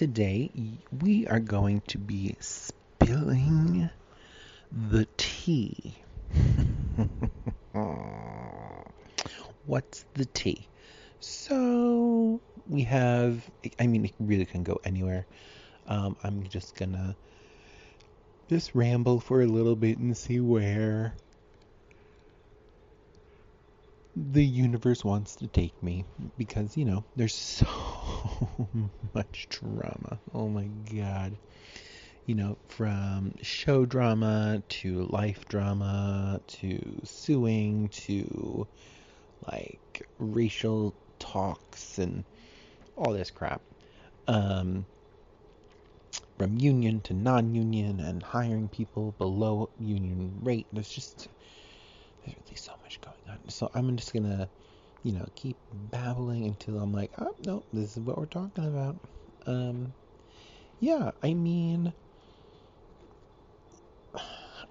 today, we are going to be spilling the tea. What's the tea? So we have, I mean, it really can go anywhere. Um, I'm just gonna just ramble for a little bit and see where the universe wants to take me because you know there's so much drama oh my god you know from show drama to life drama to suing to like racial talks and all this crap um from union to non-union and hiring people below union rate. There's just there's really so much going on. So I'm just gonna, you know, keep babbling until I'm like, oh no, this is what we're talking about. Um, yeah, I mean,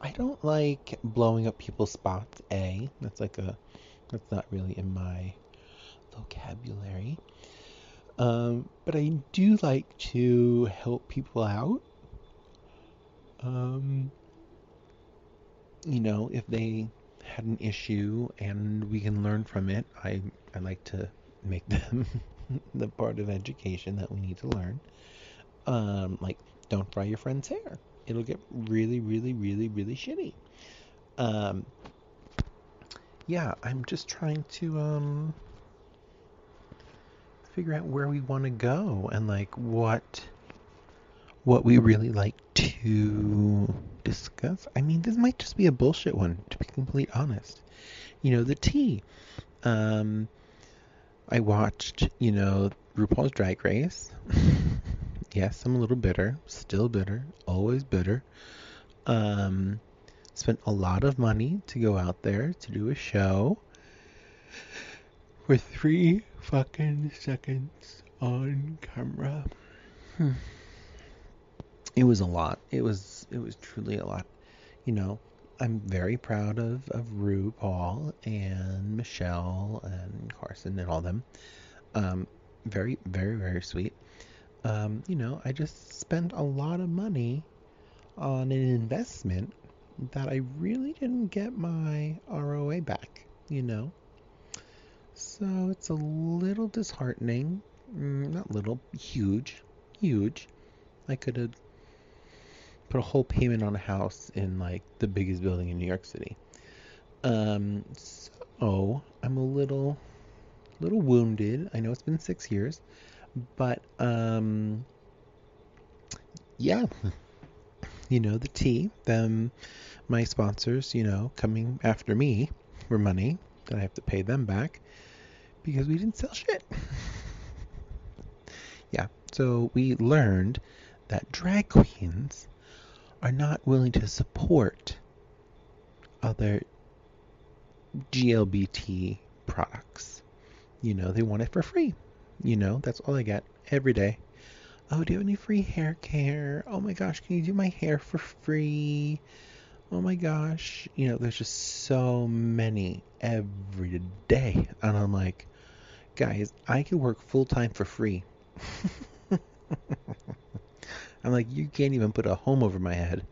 I don't like blowing up people's spots. A, that's like a, that's not really in my vocabulary. Um, but I do like to help people out. Um, you know, if they had an issue and we can learn from it, I, I like to make them the part of education that we need to learn. Um, like, don't fry your friend's hair. It'll get really, really, really, really shitty. Um, yeah, I'm just trying to, um, figure out where we want to go and like what what we really like to discuss. I mean, this might just be a bullshit one to be completely honest. You know, the tea. Um I watched, you know, RuPaul's Drag Race. yes, I'm a little bitter, still bitter, always bitter. Um spent a lot of money to go out there to do a show for three fucking seconds on camera. Hmm. It was a lot. It was it was truly a lot. You know, I'm very proud of of RuPaul and Michelle and Carson and all them. Um, very very very sweet. Um, you know, I just spent a lot of money on an investment that I really didn't get my ROA back. You know, so it's a little disheartening. Mm, not little, huge, huge. I could have put a whole payment on a house in like the biggest building in New York City. Um, so I'm a little, little wounded. I know it's been six years, but um, yeah, you know the tea, them, my sponsors, you know, coming after me for money that I have to pay them back because we didn't sell shit. yeah, so we learned that drag queens are not willing to support other GLBT products. You know, they want it for free. You know, that's all I get every day. Oh, do you have any free hair care? Oh my gosh, can you do my hair for free? Oh my gosh. You know, there's just so many every day. And I'm like, guys, I could work full time for free. I'm like, you can't even put a home over my head.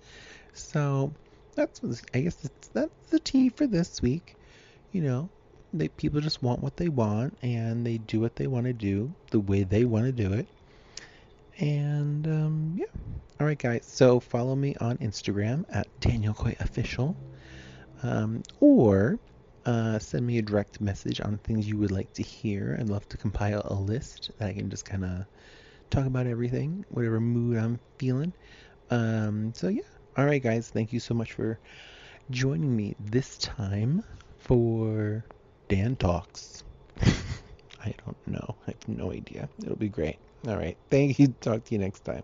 So that's I guess that's, that's the tea for this week. You know, they people just want what they want and they do what they want to do the way they want to do it. And um, yeah, all right, guys. So follow me on Instagram at Daniel Coy Official, um, or uh, send me a direct message on things you would like to hear. I'd love to compile a list that I can just kind of talk about everything, whatever mood I'm feeling. Um, so yeah, all right, guys. Thank you so much for joining me this time for Dan Talks. I don't know. I have no idea. It'll be great. All right. Thank you. Talk to you next time.